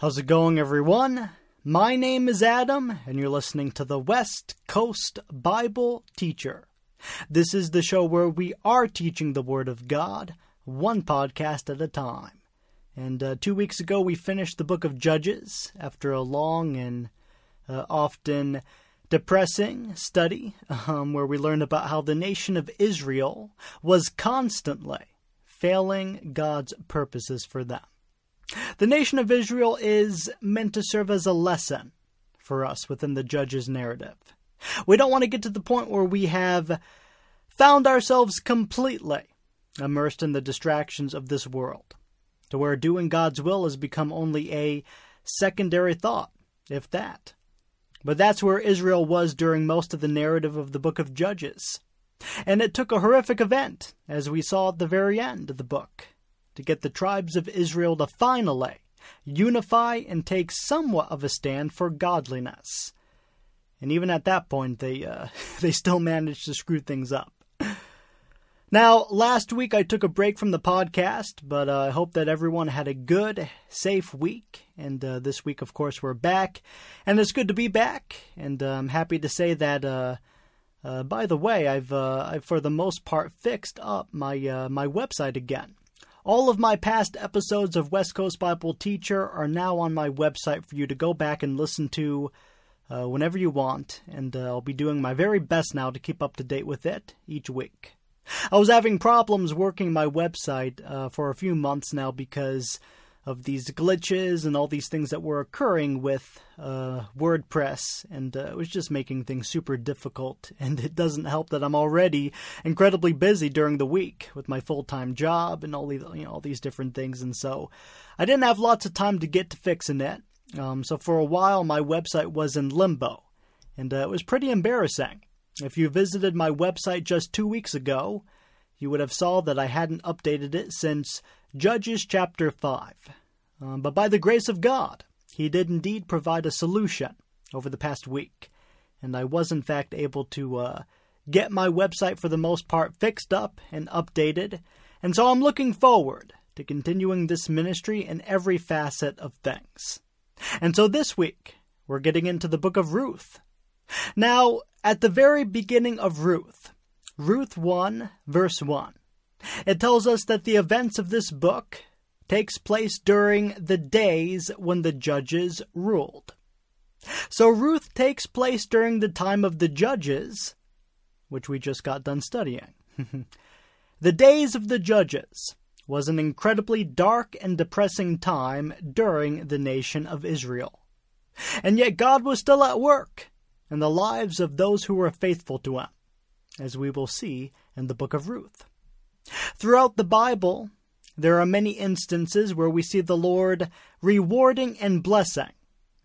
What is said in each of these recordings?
How's it going, everyone? My name is Adam, and you're listening to the West Coast Bible Teacher. This is the show where we are teaching the Word of God, one podcast at a time. And uh, two weeks ago, we finished the book of Judges after a long and uh, often depressing study um, where we learned about how the nation of Israel was constantly failing God's purposes for them. The nation of Israel is meant to serve as a lesson for us within the judge's narrative. We don't want to get to the point where we have found ourselves completely immersed in the distractions of this world, to where doing God's will has become only a secondary thought, if that. But that's where Israel was during most of the narrative of the book of Judges. And it took a horrific event, as we saw at the very end of the book, to get the tribes of Israel to finally unify and take somewhat of a stand for godliness. And even at that point, they uh, they still managed to screw things up. Now, last week I took a break from the podcast, but uh, I hope that everyone had a good, safe week. And uh, this week, of course, we're back, and it's good to be back. And uh, I'm happy to say that. Uh, uh, by the way, I've, I've for the most part fixed up my my website again. All of my past episodes of West Coast Bible Teacher are now on my website for you to go back and listen to uh, whenever you want, and uh, I'll be doing my very best now to keep up to date with it each week. I was having problems working my website uh, for a few months now because of these glitches and all these things that were occurring with uh, WordPress, and uh, it was just making things super difficult. And it doesn't help that I'm already incredibly busy during the week with my full time job and all these, you know, all these different things, and so I didn't have lots of time to get to fixing it. Um, so for a while, my website was in limbo, and uh, it was pretty embarrassing. If you visited my website just two weeks ago, you would have saw that I hadn't updated it since Judges chapter 5. Um, but by the grace of God, He did indeed provide a solution over the past week, and I was in fact able to uh, get my website for the most part fixed up and updated, and so I'm looking forward to continuing this ministry in every facet of things. And so this week, we're getting into the book of Ruth. Now, at the very beginning of Ruth, Ruth 1, verse 1, it tells us that the events of this book takes place during the days when the judges ruled. So Ruth takes place during the time of the judges, which we just got done studying. the days of the judges was an incredibly dark and depressing time during the nation of Israel. And yet God was still at work in the lives of those who were faithful to Him, as we will see in the book of Ruth. Throughout the Bible, there are many instances where we see the Lord rewarding and blessing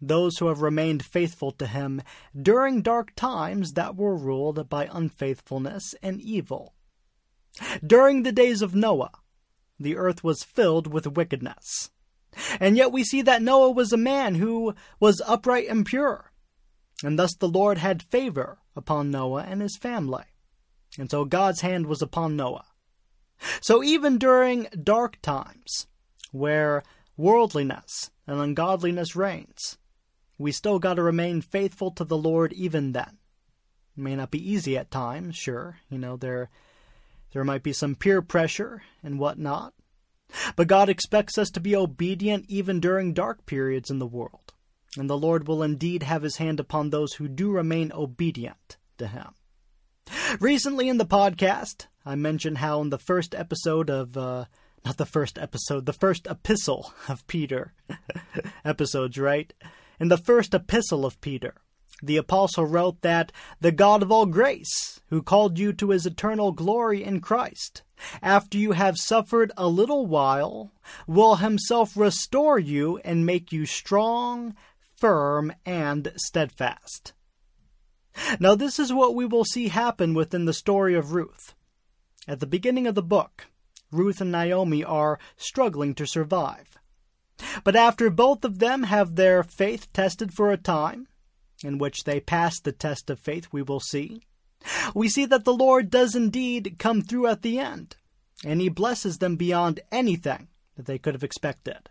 those who have remained faithful to Him during dark times that were ruled by unfaithfulness and evil. During the days of Noah, the earth was filled with wickedness. And yet we see that Noah was a man who was upright and pure, and thus the Lord had favor upon Noah and his family. And so God's hand was upon Noah. So even during dark times, where worldliness and ungodliness reigns, we still got to remain faithful to the Lord even then. It may not be easy at times, sure. You know, there there might be some peer pressure and whatnot. But God expects us to be obedient even during dark periods in the world. And the Lord will indeed have his hand upon those who do remain obedient to him. Recently in the podcast, I mentioned how in the first episode of, uh, not the first episode, the first epistle of Peter, episodes, right? In the first epistle of Peter, the apostle wrote that the God of all grace, who called you to his eternal glory in Christ, after you have suffered a little while, will himself restore you and make you strong, firm, and steadfast. Now, this is what we will see happen within the story of Ruth. At the beginning of the book, Ruth and Naomi are struggling to survive. But after both of them have their faith tested for a time, in which they pass the test of faith, we will see, we see that the Lord does indeed come through at the end, and He blesses them beyond anything that they could have expected.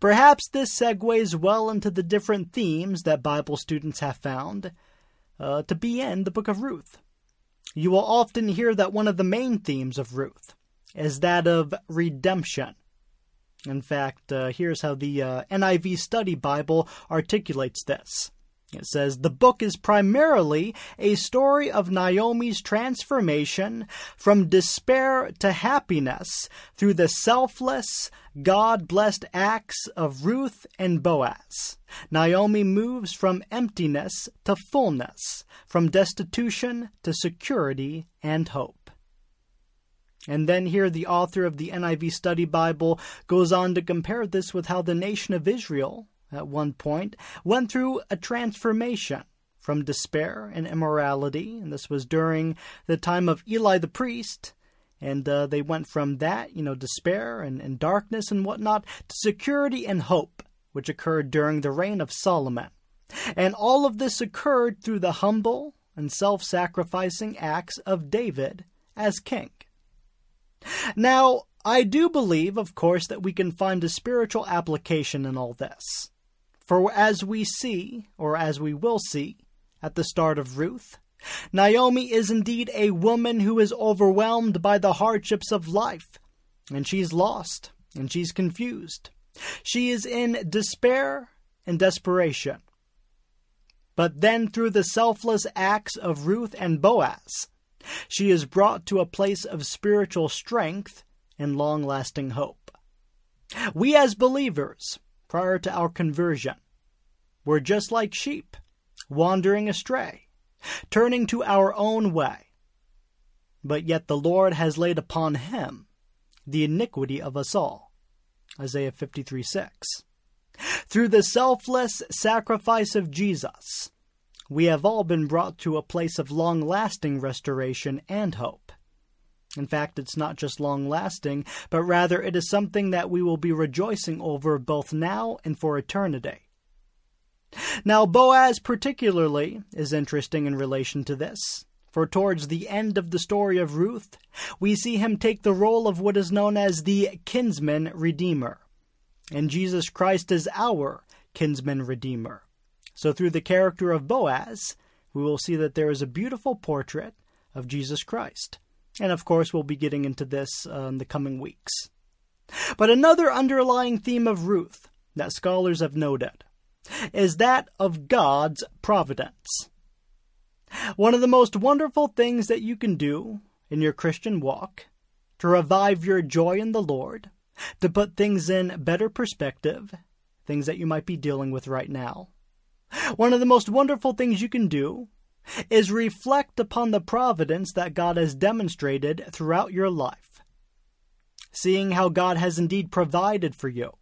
Perhaps this segues well into the different themes that Bible students have found uh, to be in the book of Ruth. You will often hear that one of the main themes of Ruth is that of redemption. In fact, uh, here's how the uh, NIV Study Bible articulates this. It says the book is primarily a story of Naomi's transformation from despair to happiness through the selfless, God blessed acts of Ruth and Boaz. Naomi moves from emptiness to fullness, from destitution to security and hope. And then here the author of the NIV Study Bible goes on to compare this with how the nation of Israel at one point, went through a transformation from despair and immorality, and this was during the time of Eli the priest. And uh, they went from that, you know, despair and, and darkness and whatnot, to security and hope, which occurred during the reign of Solomon. And all of this occurred through the humble and self sacrificing acts of David as king. Now, I do believe, of course, that we can find a spiritual application in all this. For as we see, or as we will see, at the start of Ruth, Naomi is indeed a woman who is overwhelmed by the hardships of life, and she's lost, and she's confused. She is in despair and desperation. But then, through the selfless acts of Ruth and Boaz, she is brought to a place of spiritual strength and long lasting hope. We as believers, prior to our conversion, we're just like sheep, wandering astray, turning to our own way. But yet the Lord has laid upon him the iniquity of us all. Isaiah 53 6. Through the selfless sacrifice of Jesus, we have all been brought to a place of long lasting restoration and hope. In fact, it's not just long lasting, but rather it is something that we will be rejoicing over both now and for eternity. Now, Boaz particularly is interesting in relation to this, for towards the end of the story of Ruth, we see him take the role of what is known as the kinsman redeemer. And Jesus Christ is our kinsman redeemer. So, through the character of Boaz, we will see that there is a beautiful portrait of Jesus Christ. And of course, we'll be getting into this uh, in the coming weeks. But another underlying theme of Ruth that scholars have noted is that of God's providence. One of the most wonderful things that you can do in your Christian walk to revive your joy in the Lord, to put things in better perspective, things that you might be dealing with right now. One of the most wonderful things you can do is reflect upon the providence that God has demonstrated throughout your life, seeing how God has indeed provided for you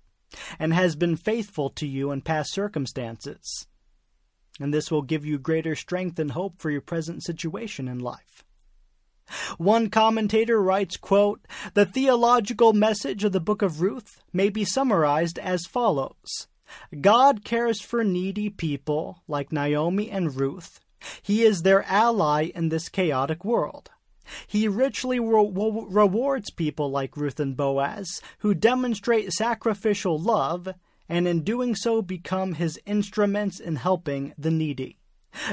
and has been faithful to you in past circumstances. And this will give you greater strength and hope for your present situation in life. One commentator writes, quote, The theological message of the book of Ruth may be summarized as follows. God cares for needy people like Naomi and Ruth. He is their ally in this chaotic world. He richly re- rewards people like Ruth and Boaz who demonstrate sacrificial love and in doing so become his instruments in helping the needy.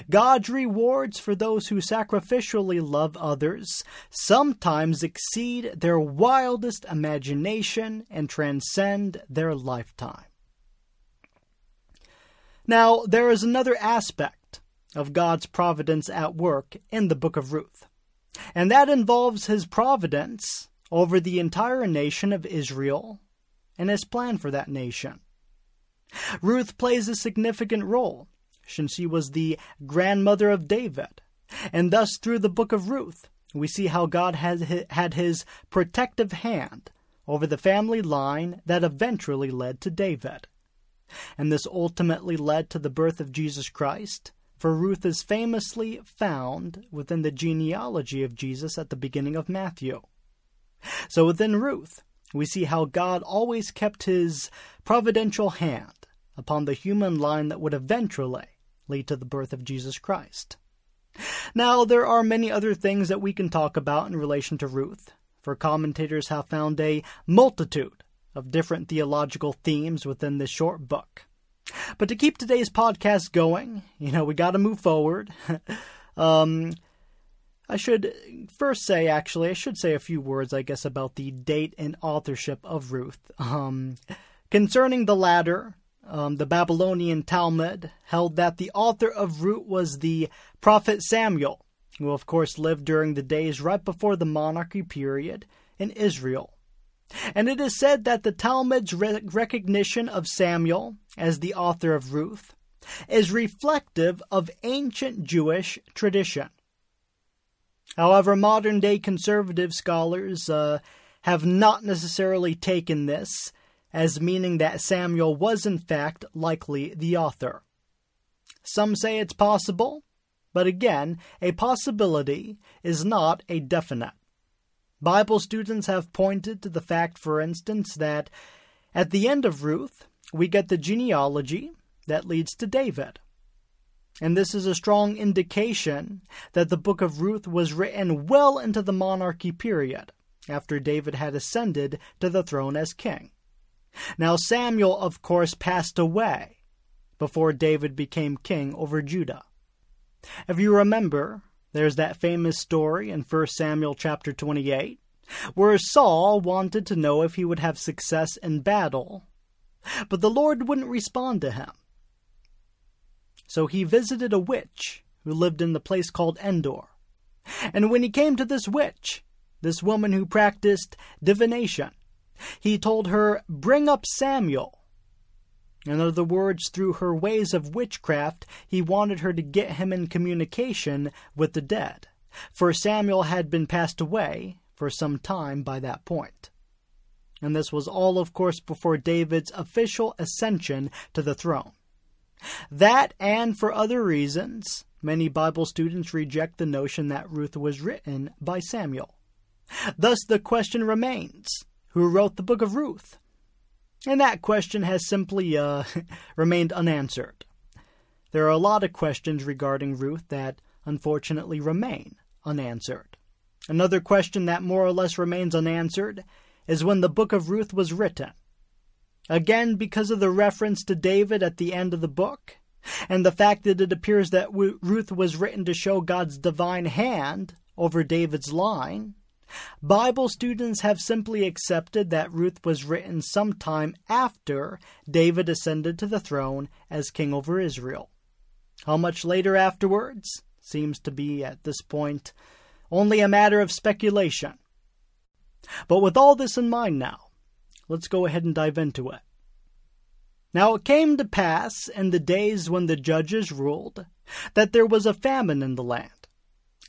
God's rewards for those who sacrificially love others sometimes exceed their wildest imagination and transcend their lifetime. Now, there is another aspect of God's providence at work in the book of Ruth and that involves his providence over the entire nation of Israel and his plan for that nation. Ruth plays a significant role since she was the grandmother of David, and thus through the book of Ruth, we see how God had, his protective hand over the family line that eventually led to David. And this ultimately led to the birth of Jesus Christ for Ruth is famously found within the genealogy of Jesus at the beginning of Matthew. So within Ruth, we see how God always kept his providential hand upon the human line that would eventually lead to the birth of Jesus Christ. Now, there are many other things that we can talk about in relation to Ruth, for commentators have found a multitude of different theological themes within this short book. But to keep today's podcast going, you know, we got to move forward. um, I should first say, actually, I should say a few words, I guess, about the date and authorship of Ruth. Um, concerning the latter, um, the Babylonian Talmud held that the author of Ruth was the prophet Samuel, who, of course, lived during the days right before the monarchy period in Israel. And it is said that the Talmud's re- recognition of Samuel as the author of Ruth is reflective of ancient Jewish tradition. However, modern day conservative scholars uh, have not necessarily taken this as meaning that Samuel was in fact likely the author. Some say it's possible, but again, a possibility is not a definite. Bible students have pointed to the fact, for instance, that at the end of Ruth, we get the genealogy that leads to David. And this is a strong indication that the book of Ruth was written well into the monarchy period, after David had ascended to the throne as king. Now, Samuel, of course, passed away before David became king over Judah. If you remember, there's that famous story in 1 Samuel chapter 28, where Saul wanted to know if he would have success in battle, but the Lord wouldn't respond to him. So he visited a witch who lived in the place called Endor. And when he came to this witch, this woman who practiced divination, he told her, Bring up Samuel. In other words, through her ways of witchcraft, he wanted her to get him in communication with the dead, for Samuel had been passed away for some time by that point. And this was all, of course, before David's official ascension to the throne. That, and for other reasons, many Bible students reject the notion that Ruth was written by Samuel. Thus, the question remains who wrote the book of Ruth? And that question has simply uh, remained unanswered. There are a lot of questions regarding Ruth that unfortunately remain unanswered. Another question that more or less remains unanswered is when the book of Ruth was written. Again, because of the reference to David at the end of the book, and the fact that it appears that Ruth was written to show God's divine hand over David's line, Bible students have simply accepted that Ruth was written sometime after David ascended to the throne as king over Israel. How much later afterwards seems to be, at this point, only a matter of speculation. But with all this in mind now, let's go ahead and dive into it. Now it came to pass in the days when the judges ruled that there was a famine in the land.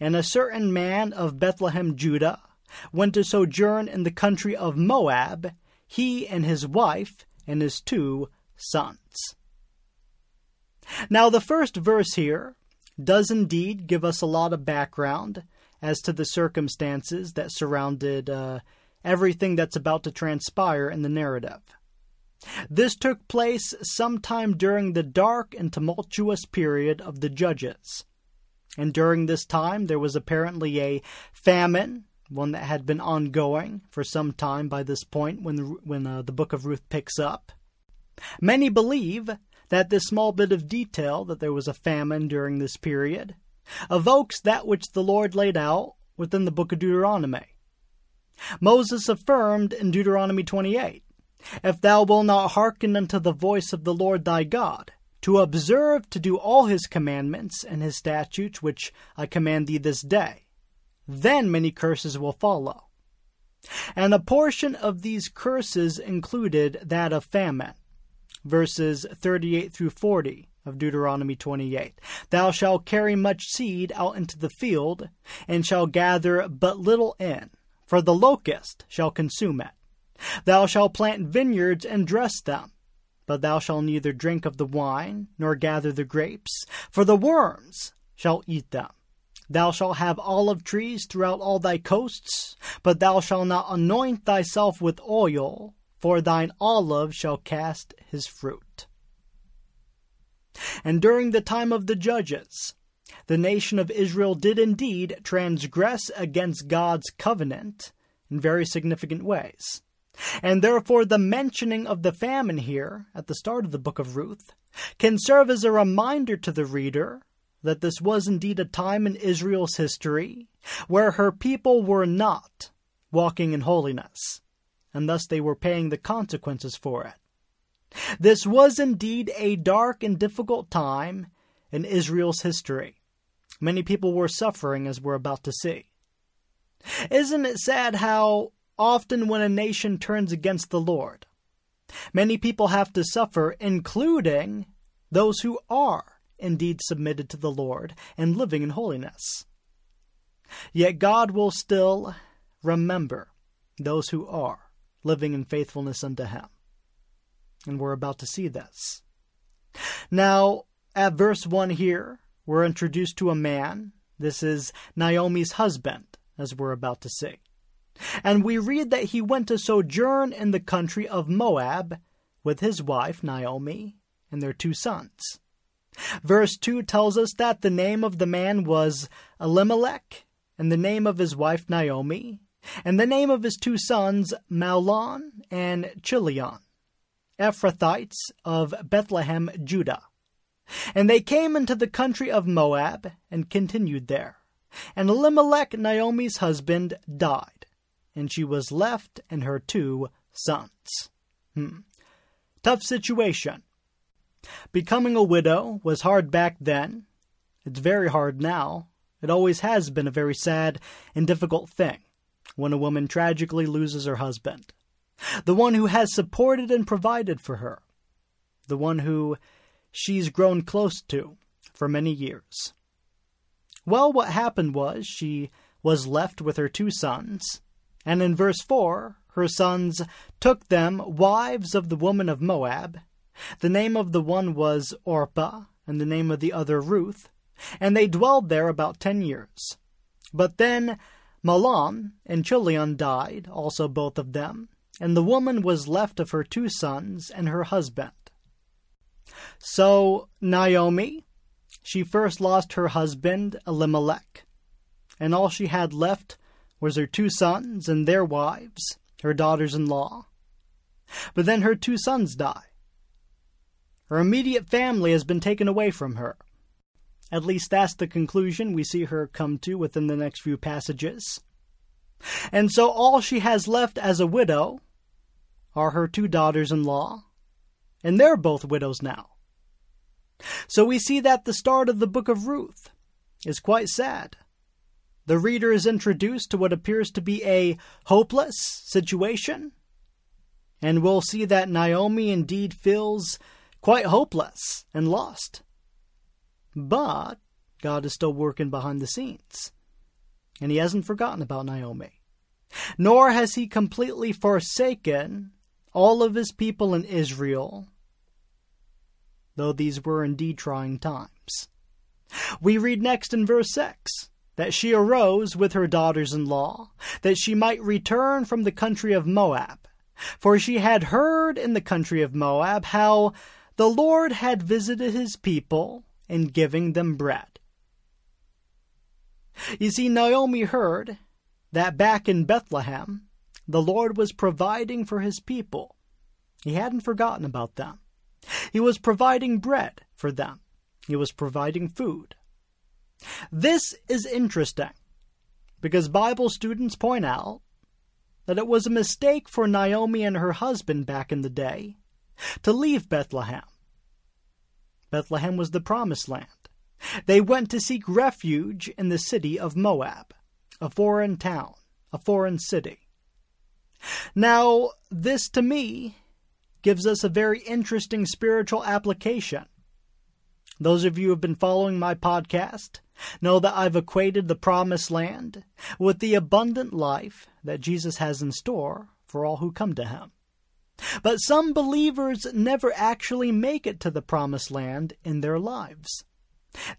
And a certain man of Bethlehem, Judah, went to sojourn in the country of Moab, he and his wife and his two sons. Now, the first verse here does indeed give us a lot of background as to the circumstances that surrounded uh, everything that's about to transpire in the narrative. This took place sometime during the dark and tumultuous period of the Judges. And during this time, there was apparently a famine one that had been ongoing for some time by this point when the, when uh, the book of Ruth picks up. Many believe that this small bit of detail that there was a famine during this period evokes that which the Lord laid out within the book of Deuteronomy. Moses affirmed in Deuteronomy 28, If thou wilt not hearken unto the voice of the Lord thy God, to observe to do all his commandments and his statutes which I command thee this day, then many curses will follow. And a portion of these curses included that of famine. Verses 38 through 40 of Deuteronomy 28. Thou shalt carry much seed out into the field, and shall gather but little in, for the locust shall consume it. Thou shalt plant vineyards and dress them, but thou shalt neither drink of the wine, nor gather the grapes, for the worms shall eat them. Thou shalt have olive trees throughout all thy coasts, but thou shalt not anoint thyself with oil, for thine olive shall cast his fruit. And during the time of the judges, the nation of Israel did indeed transgress against God's covenant in very significant ways. And therefore, the mentioning of the famine here at the start of the book of Ruth can serve as a reminder to the reader that this was indeed a time in Israel's history where her people were not walking in holiness, and thus they were paying the consequences for it. This was indeed a dark and difficult time in Israel's history. Many people were suffering, as we're about to see. Isn't it sad how often when a nation turns against the Lord, many people have to suffer, including those who are indeed submitted to the Lord and living in holiness? Yet God will still remember those who are living in faithfulness unto Him. And we're about to see this. Now, at verse 1 here, we're introduced to a man. This is Naomi's husband, as we're about to see. And we read that he went to sojourn in the country of Moab with his wife Naomi and their two sons. Verse 2 tells us that the name of the man was Elimelech, and the name of his wife Naomi, and the name of his two sons Mahlon and Chilion, Ephrathites of Bethlehem, Judah. And they came into the country of Moab and continued there. And Elimelech, Naomi's husband, died, and she was left and her two sons. Hmm. Tough situation. Becoming a widow was hard back then. It's very hard now. It always has been a very sad and difficult thing when a woman tragically loses her husband. The one who has supported and provided for her. The one who she's grown close to for many years. Well, what happened was she was left with her two sons, and in verse 4, her sons took them wives of the woman of Moab. The name of the one was Orpah, and the name of the other Ruth, and they dwelled there about ten years. But then Mahlon and Chilion died, also both of them, and the woman was left of her two sons and her husband. So Naomi, she first lost her husband Elimelech, and all she had left was her two sons and their wives, her daughters in law. But then her two sons die. Her immediate family has been taken away from her. At least that's the conclusion we see her come to within the next few passages. And so all she has left as a widow are her two daughters in law, and they're both widows now. So we see that the start of the book of Ruth is quite sad. The reader is introduced to what appears to be a hopeless situation, and we'll see that Naomi indeed feels quite hopeless and lost. But God is still working behind the scenes, and He hasn't forgotten about Naomi. Nor has He completely forsaken all of His people in Israel, though these were indeed trying times. We read next in verse 6 that she arose with her daughters in law, that she might return from the country of Moab. For she had heard in the country of Moab how the Lord had visited his people in giving them bread. You see, Naomi heard that back in Bethlehem, the Lord was providing for his people. He hadn't forgotten about them. He was providing bread for them. He was providing food. This is interesting because Bible students point out that it was a mistake for Naomi and her husband back in the day to leave Bethlehem. Bethlehem was the promised land. They went to seek refuge in the city of Moab, a foreign town, a foreign city. Now, this to me gives us a very interesting spiritual application. Those of you who have been following my podcast know that I've equated the promised land with the abundant life that Jesus has in store for all who come to him. But some believers never actually make it to the promised land in their lives.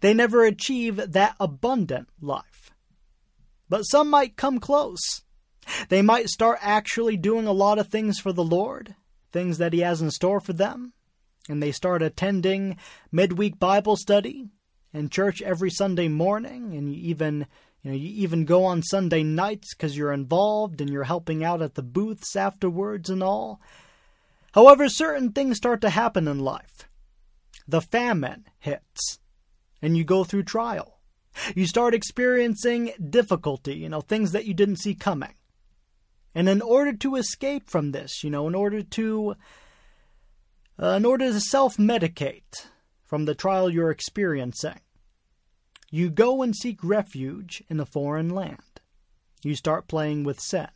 They never achieve that abundant life. But some might come close. They might start actually doing a lot of things for the Lord, things that He has in store for them, and they start attending midweek Bible study and church every Sunday morning, and you even You know, you even go on Sunday nights because you're involved and you're helping out at the booths afterwards and all. However, certain things start to happen in life. The famine hits, and you go through trial. You start experiencing difficulty, you know, things that you didn't see coming. And in order to escape from this, you know, in order to uh, in order to self-medicate from the trial you're experiencing, you go and seek refuge in a foreign land. You start playing with sin.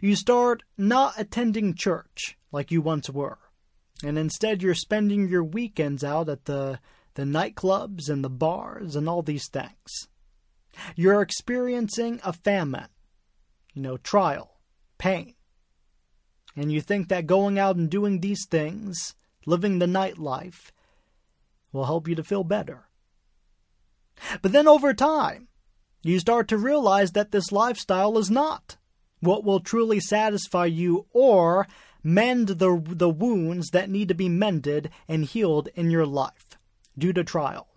You start not attending church like you once were. And instead you're spending your weekends out at the the nightclubs and the bars and all these things. You're experiencing a famine, you know, trial, pain. And you think that going out and doing these things, living the nightlife, will help you to feel better. But then over time, you start to realize that this lifestyle is not what will truly satisfy you or mend the, the wounds that need to be mended and healed in your life due to trial.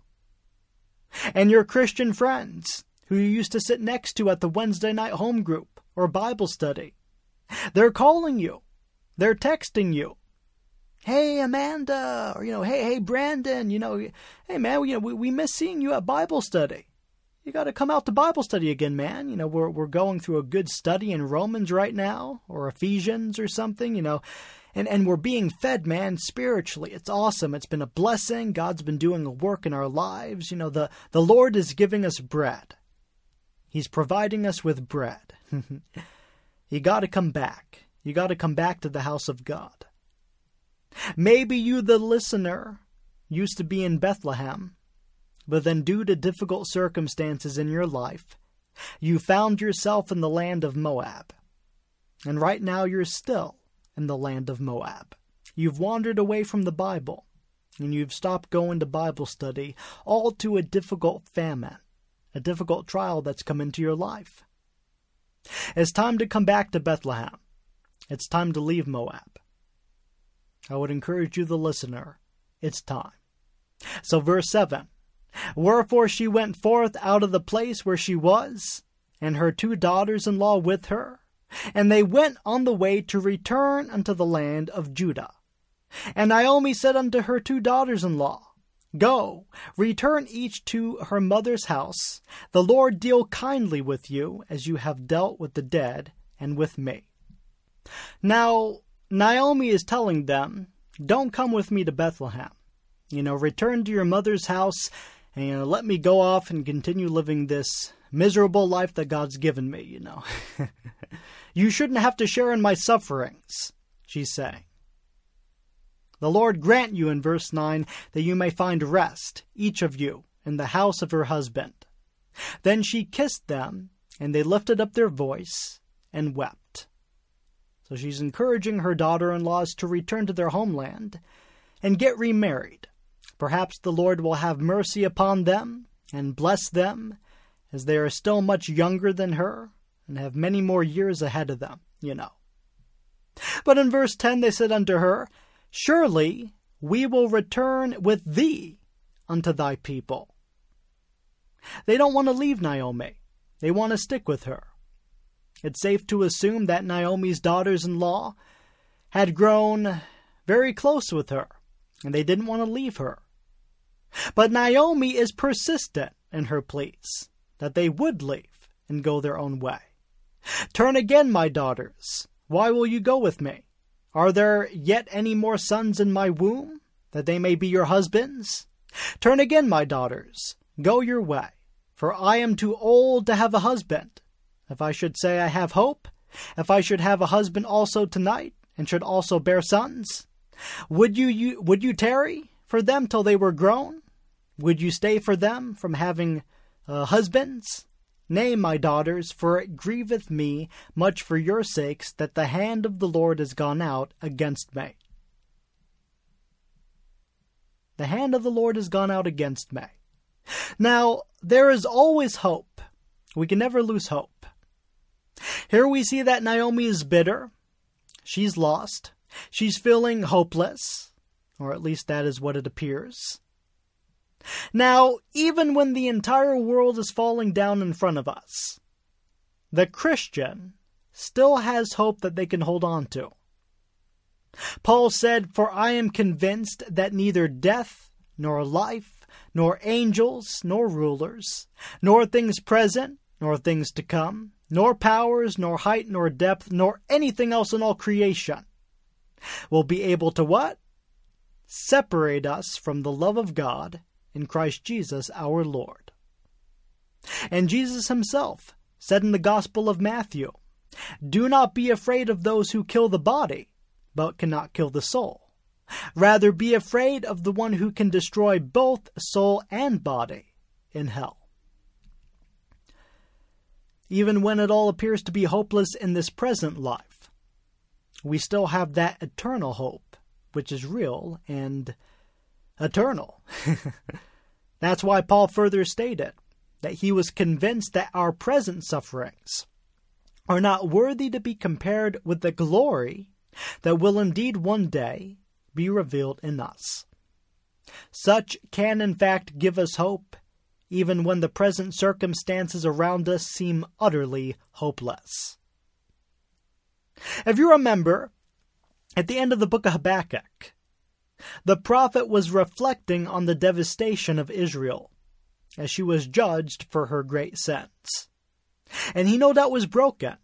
And your Christian friends who you used to sit next to at the Wednesday night home group or Bible study, they're calling you, they're texting you. Hey Amanda, or you know, hey hey Brandon, you know, hey man, you know, we, we miss seeing you at Bible study. You got to come out to Bible study again, man. You know, we're we're going through a good study in Romans right now, or Ephesians or something. You know, and, and we're being fed, man, spiritually. It's awesome. It's been a blessing. God's been doing a work in our lives. You know, the, the Lord is giving us bread. He's providing us with bread. you got to come back. You got to come back to the house of God. Maybe you, the listener, used to be in Bethlehem, but then, due to difficult circumstances in your life, you found yourself in the land of Moab. And right now, you're still in the land of Moab. You've wandered away from the Bible, and you've stopped going to Bible study, all to a difficult famine, a difficult trial that's come into your life. It's time to come back to Bethlehem. It's time to leave Moab. I would encourage you, the listener, it's time. So, verse 7 Wherefore she went forth out of the place where she was, and her two daughters in law with her, and they went on the way to return unto the land of Judah. And Naomi said unto her two daughters in law, Go, return each to her mother's house. The Lord deal kindly with you, as you have dealt with the dead and with me. Now, Naomi is telling them, Don't come with me to Bethlehem. You know, return to your mother's house and let me go off and continue living this miserable life that God's given me, you know. You shouldn't have to share in my sufferings, she's saying. The Lord grant you in verse 9 that you may find rest, each of you, in the house of her husband. Then she kissed them, and they lifted up their voice and wept. So she's encouraging her daughter in laws to return to their homeland and get remarried. Perhaps the Lord will have mercy upon them and bless them, as they are still much younger than her and have many more years ahead of them, you know. But in verse 10 they said unto her, Surely we will return with thee unto thy people. They don't want to leave Naomi. They want to stick with her. It's safe to assume that Naomi's daughters in law had grown very close with her, and they didn't want to leave her. But Naomi is persistent in her pleas that they would leave and go their own way. Turn again, my daughters. Why will you go with me? Are there yet any more sons in my womb, that they may be your husbands? Turn again, my daughters. Go your way, for I am too old to have a husband. If I should say I have hope, if I should have a husband also tonight, and should also bear sons, would you, you would you tarry for them till they were grown? Would you stay for them from having uh, husbands? Nay, my daughters, for it grieveth me much for your sakes that the hand of the Lord is gone out against me. The hand of the Lord has gone out against me. Now, there is always hope. We can never lose hope. Here we see that Naomi is bitter. She's lost. She's feeling hopeless, or at least that is what it appears. Now, even when the entire world is falling down in front of us, the Christian still has hope that they can hold on to. Paul said, For I am convinced that neither death, nor life, nor angels, nor rulers, nor things present, nor things to come, nor powers, nor height, nor depth, nor anything else in all creation will be able to what? Separate us from the love of God in Christ Jesus our Lord. And Jesus himself said in the Gospel of Matthew, Do not be afraid of those who kill the body, but cannot kill the soul. Rather be afraid of the one who can destroy both soul and body in hell. Even when it all appears to be hopeless in this present life, we still have that eternal hope, which is real and eternal. That's why Paul further stated that he was convinced that our present sufferings are not worthy to be compared with the glory that will indeed one day be revealed in us. Such can in fact give us hope, even when the present circumstances around us seem utterly hopeless. If you remember, at the end of the book of Habakkuk, the prophet was reflecting on the devastation of Israel as she was judged for her great sins. And he no doubt was broken.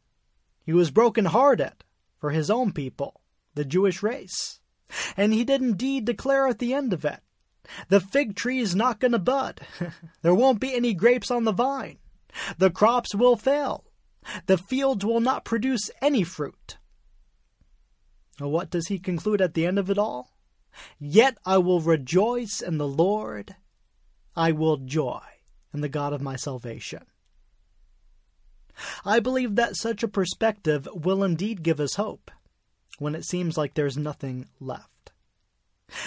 He was broken-hearted for his own people, the Jewish race. And he did indeed declare at the end of it, the fig tree is not going to bud. there won't be any grapes on the vine. The crops will fail. The fields will not produce any fruit. What does he conclude at the end of it all? Yet I will rejoice in the Lord. I will joy in the God of my salvation. I believe that such a perspective will indeed give us hope when it seems like there's nothing left.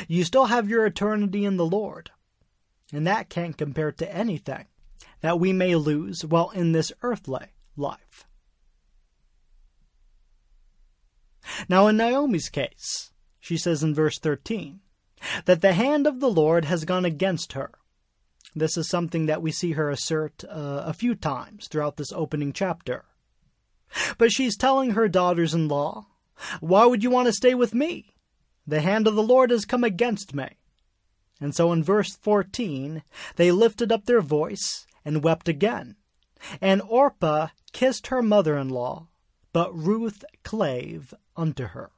You still have your eternity in the Lord, and that can't compare to anything that we may lose while in this earthly life. Now, in Naomi's case, she says in verse 13 that the hand of the Lord has gone against her. This is something that we see her assert uh, a few times throughout this opening chapter. But she's telling her daughters in law, Why would you want to stay with me? The hand of the Lord has come against me. And so in verse 14, they lifted up their voice and wept again. And Orpah kissed her mother in law, but Ruth clave unto her.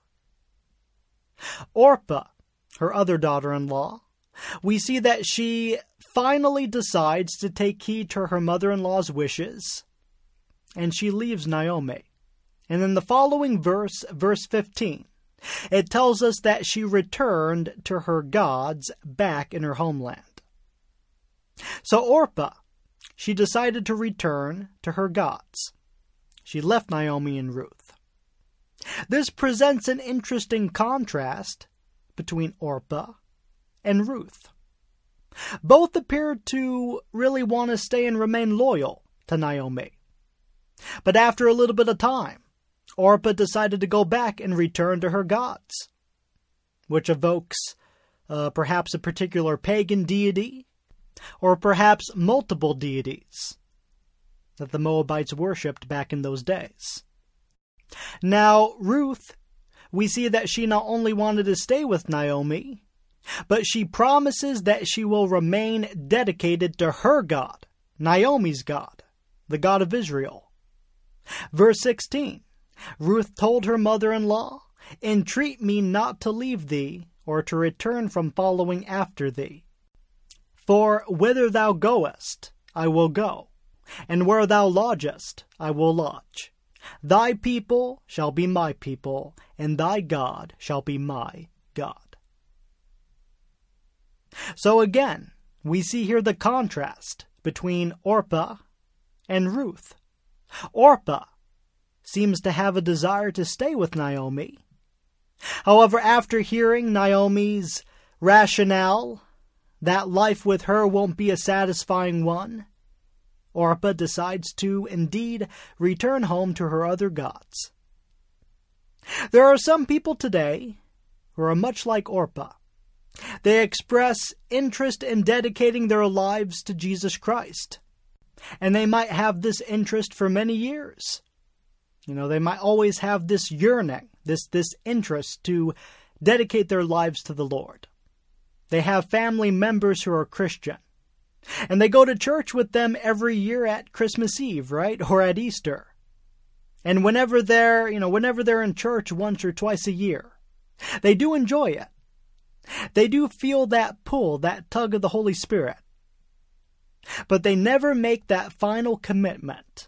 Orpah, her other daughter in law, we see that she finally decides to take heed to her mother in law's wishes, and she leaves Naomi. And in the following verse, verse 15, it tells us that she returned to her gods back in her homeland. So Orpah, she decided to return to her gods. She left Naomi and Ruth. This presents an interesting contrast between Orpah and Ruth. Both appeared to really want to stay and remain loyal to Naomi. But after a little bit of time, Orpah decided to go back and return to her gods, which evokes uh, perhaps a particular pagan deity, or perhaps multiple deities that the Moabites worshipped back in those days. Now, Ruth, we see that she not only wanted to stay with Naomi, but she promises that she will remain dedicated to her God, Naomi's God, the God of Israel. Verse 16 Ruth told her mother in law, Entreat me not to leave thee, or to return from following after thee. For whither thou goest, I will go, and where thou lodgest, I will lodge. Thy people shall be my people, and thy God shall be my God. So again, we see here the contrast between Orpah and Ruth. Orpah seems to have a desire to stay with Naomi. However, after hearing Naomi's rationale that life with her won't be a satisfying one, Orpah decides to indeed return home to her other gods. There are some people today who are much like Orpah. They express interest in dedicating their lives to Jesus Christ. And they might have this interest for many years. You know, they might always have this yearning, this, this interest to dedicate their lives to the Lord. They have family members who are Christian. And they go to church with them every year at Christmas Eve, right? Or at Easter. And whenever they're, you know, whenever they're in church once or twice a year, they do enjoy it. They do feel that pull, that tug of the Holy Spirit. But they never make that final commitment.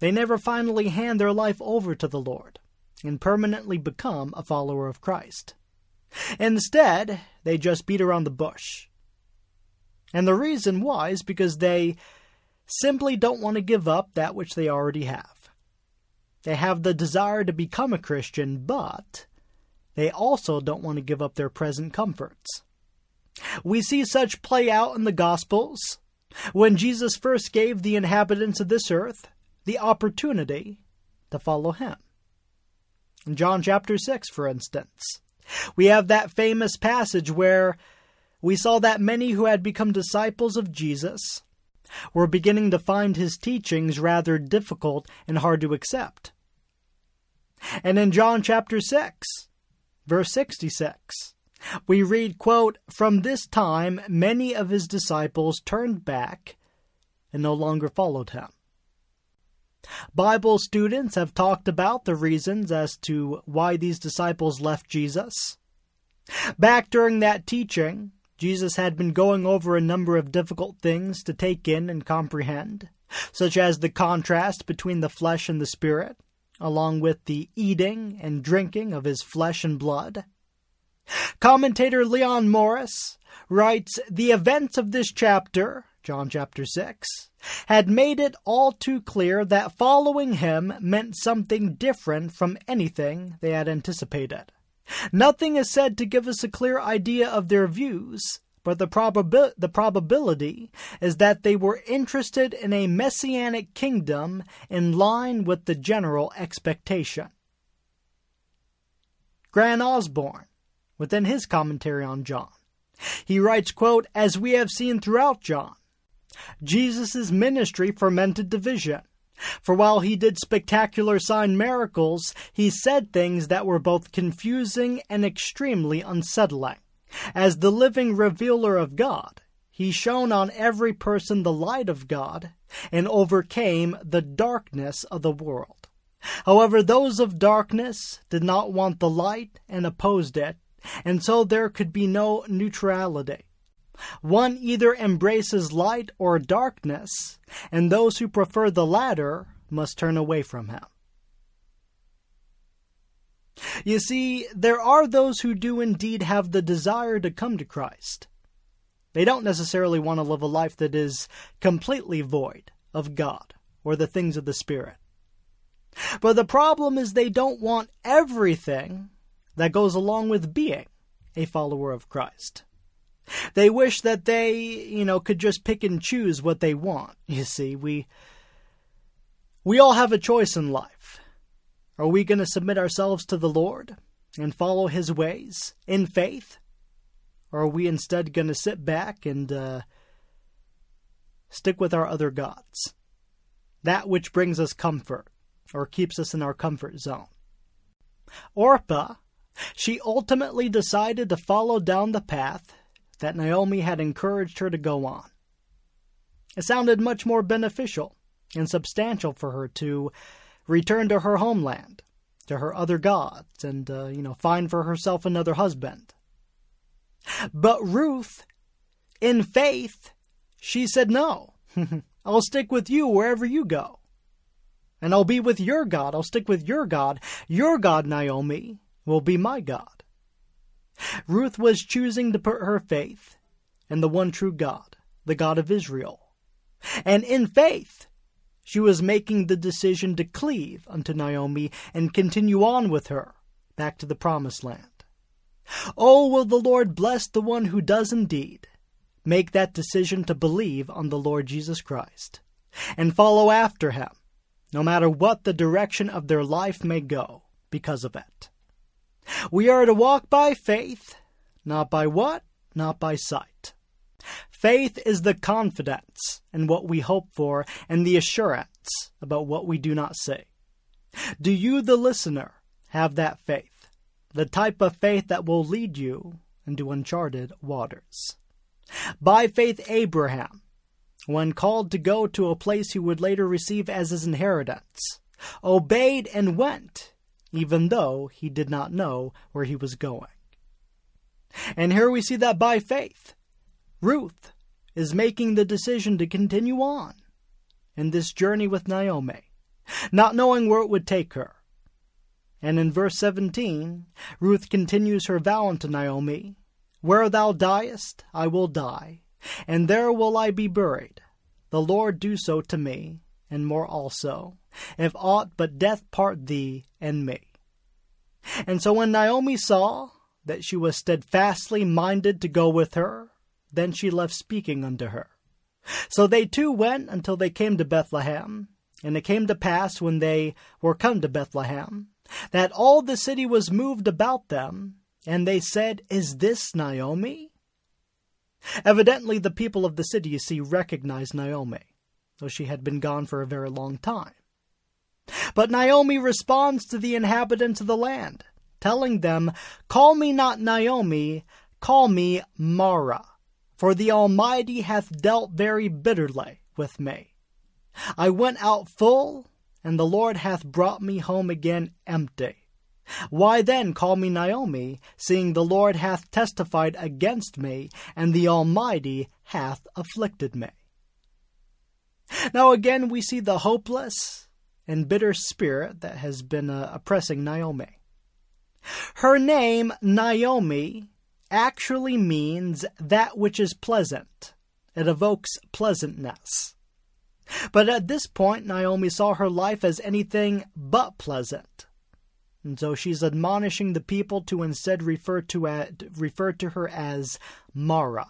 They never finally hand their life over to the Lord and permanently become a follower of Christ. Instead, they just beat around the bush. And the reason why is because they simply don't want to give up that which they already have. They have the desire to become a Christian, but they also don't want to give up their present comforts. We see such play out in the Gospels. When Jesus first gave the inhabitants of this earth the opportunity to follow him. In John chapter 6, for instance, we have that famous passage where we saw that many who had become disciples of Jesus were beginning to find his teachings rather difficult and hard to accept. And in John chapter 6, verse 66, we read, quote, From this time many of his disciples turned back and no longer followed him. Bible students have talked about the reasons as to why these disciples left Jesus. Back during that teaching, Jesus had been going over a number of difficult things to take in and comprehend, such as the contrast between the flesh and the spirit, along with the eating and drinking of his flesh and blood. Commentator Leon Morris writes The events of this chapter John chapter 6, had made it all too clear that following him meant something different from anything they had anticipated. Nothing is said to give us a clear idea of their views, but the, the probability is that they were interested in a messianic kingdom in line with the general expectation. Grant Osborne, within his commentary on John, he writes, quote, As we have seen throughout John, Jesus' ministry fermented division. For while he did spectacular sign miracles, he said things that were both confusing and extremely unsettling. As the living revealer of God, he shone on every person the light of God and overcame the darkness of the world. However, those of darkness did not want the light and opposed it, and so there could be no neutrality. One either embraces light or darkness, and those who prefer the latter must turn away from him. You see, there are those who do indeed have the desire to come to Christ. They don't necessarily want to live a life that is completely void of God or the things of the Spirit. But the problem is they don't want everything that goes along with being a follower of Christ. They wish that they, you know, could just pick and choose what they want. You see, we we all have a choice in life. Are we going to submit ourselves to the Lord and follow his ways in faith? Or are we instead going to sit back and uh, stick with our other gods? That which brings us comfort or keeps us in our comfort zone. Orpah, she ultimately decided to follow down the path that Naomi had encouraged her to go on. It sounded much more beneficial and substantial for her to return to her homeland, to her other gods, and, uh, you know, find for herself another husband. But Ruth, in faith, she said, No, I'll stick with you wherever you go. And I'll be with your God. I'll stick with your God. Your God, Naomi, will be my God. Ruth was choosing to put her faith in the one true God, the God of Israel. And in faith, she was making the decision to cleave unto Naomi and continue on with her back to the promised land. Oh, will the Lord bless the one who does indeed make that decision to believe on the Lord Jesus Christ and follow after him, no matter what the direction of their life may go because of it. We are to walk by faith, Not by what? Not by sight. Faith is the confidence in what we hope for and the assurance about what we do not see. Do you, the listener, have that faith? The type of faith that will lead you into uncharted waters. By faith, Abraham, when called to go to a place he would later receive as his inheritance, obeyed and went, even though he did not know where he was going. And here we see that by faith, Ruth is making the decision to continue on in this journey with Naomi, not knowing where it would take her. And in verse 17, Ruth continues her vow unto Naomi Where thou diest, I will die, and there will I be buried. The Lord do so to me, and more also, if aught but death part thee and me. And so when Naomi saw that she was steadfastly minded to go with her, then she left speaking unto her. So they two went until they came to Bethlehem. And it came to pass when they were come to Bethlehem, that all the city was moved about them, and they said, Is this Naomi? Evidently, the people of the city, you see, recognized Naomi, though she had been gone for a very long time. But Naomi responds to the inhabitants of the land, telling them, Call me not Naomi, call me Mara for the Almighty hath dealt very bitterly with me. I went out full, and the Lord hath brought me home again empty. Why then call me Naomi, seeing the Lord hath testified against me, and the Almighty hath afflicted me? Now again we see the hopeless and bitter spirit that has been uh, oppressing Naomi. Her name, Naomi, actually means that which is pleasant. It evokes pleasantness. But at this point, Naomi saw her life as anything but pleasant. And so she's admonishing the people to instead refer to, refer to her as Mara.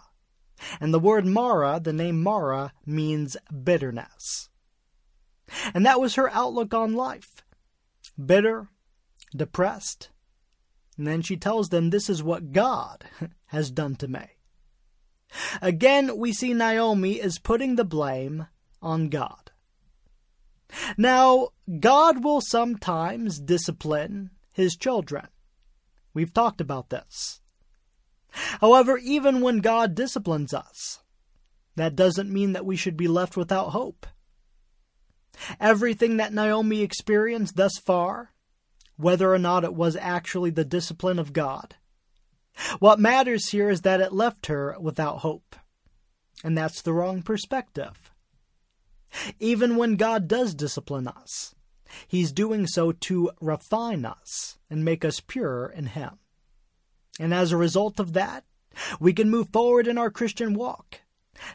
And the word Mara, the name Mara, means bitterness. And that was her outlook on life bitter, depressed, and then she tells them this is what God has done to me. Again, we see Naomi is putting the blame on God. Now, God will sometimes discipline his children. We've talked about this. However, even when God disciplines us, that doesn't mean that we should be left without hope. Everything that Naomi experienced thus far whether or not it was actually the discipline of God. What matters here is that it left her without hope. And that's the wrong perspective. Even when God does discipline us, He's doing so to refine us and make us pure in Him. And as a result of that, we can move forward in our Christian walk,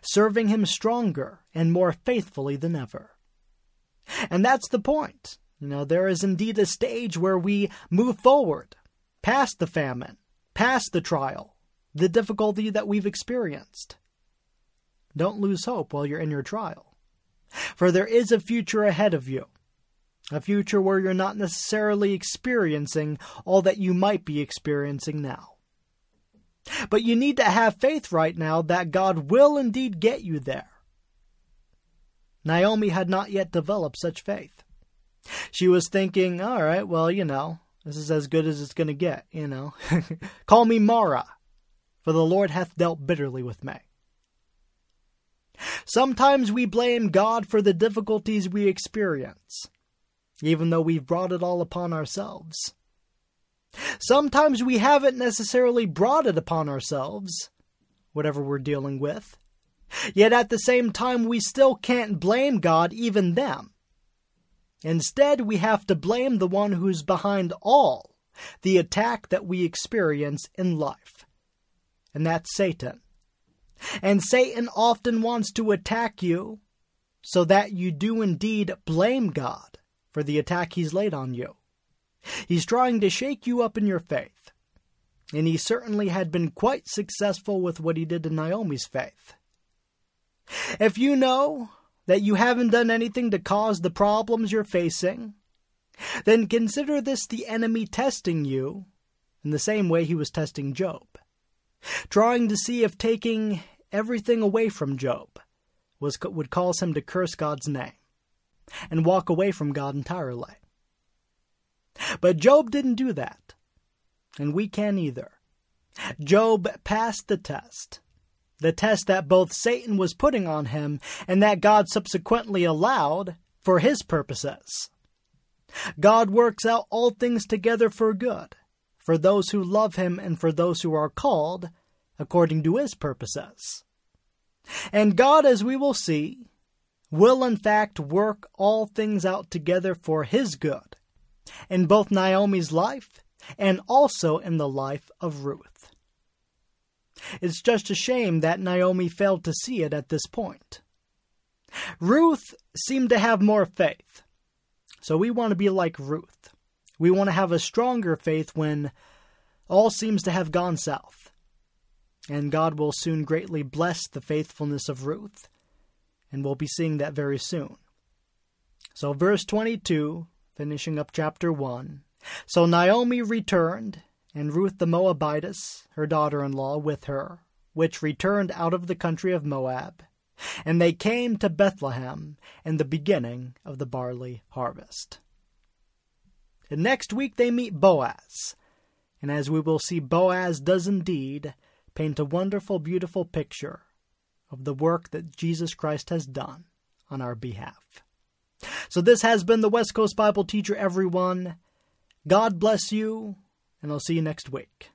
serving Him stronger and more faithfully than ever. And that's the point. You know, there is indeed a stage where we move forward, past the famine, past the trial, the difficulty that we've experienced. Don't lose hope while you're in your trial. For there is a future ahead of you. A future where you're not necessarily experiencing all that you might be experiencing now. But you need to have faith right now that God will indeed get you there. Naomi had not yet developed such faith. She was thinking, all right, well, you know, this is as good as it's going to get, you know. Call me Mara, for the Lord hath dealt bitterly with me. Sometimes we blame God for the difficulties we experience, even though we've brought it all upon ourselves. Sometimes we haven't necessarily brought it upon ourselves, whatever we're dealing with. Yet at the same time, we still can't blame God, even them. Instead, we have to blame the one who's behind all the attack that we experience in life. And that's Satan. And Satan often wants to attack you so that you do indeed blame God for the attack he's laid on you. He's trying to shake you up in your faith. And he certainly had been quite successful with what he did to Naomi's faith. If you know that you haven't done anything to cause the problems you're facing, then consider this the enemy testing you in the same way he was testing Job. trying to see if taking everything away from Job was, would cause him to curse God's name and walk away from God entirely. But Job didn't do that, and we can't either. Job passed the test, the test that both Satan was putting on him and that God subsequently allowed for his purposes. God works out all things together for good, for those who love him and for those who are called according to his purposes. And God, as we will see, will in fact work all things out together for his good, in both Naomi's life and also in the life of Ruth. It's just a shame that Naomi failed to see it at this point. Ruth seemed to have more faith. So we want to be like Ruth. We want to have a stronger faith when all seems to have gone south. And God will soon greatly bless the faithfulness of Ruth. And we'll be seeing that very soon. So, verse 22, finishing up chapter 1. So Naomi returned, and Ruth the Moabitess, her daughter in law, with her, which returned out of the country of Moab. And they came to Bethlehem in the beginning of the barley harvest. And next week they meet Boaz. And as we will see, Boaz does indeed paint a wonderful, beautiful picture of the work that Jesus Christ has done on our behalf. So this has been the West Coast Bible Teacher, everyone. God bless you, and I'll see you next week.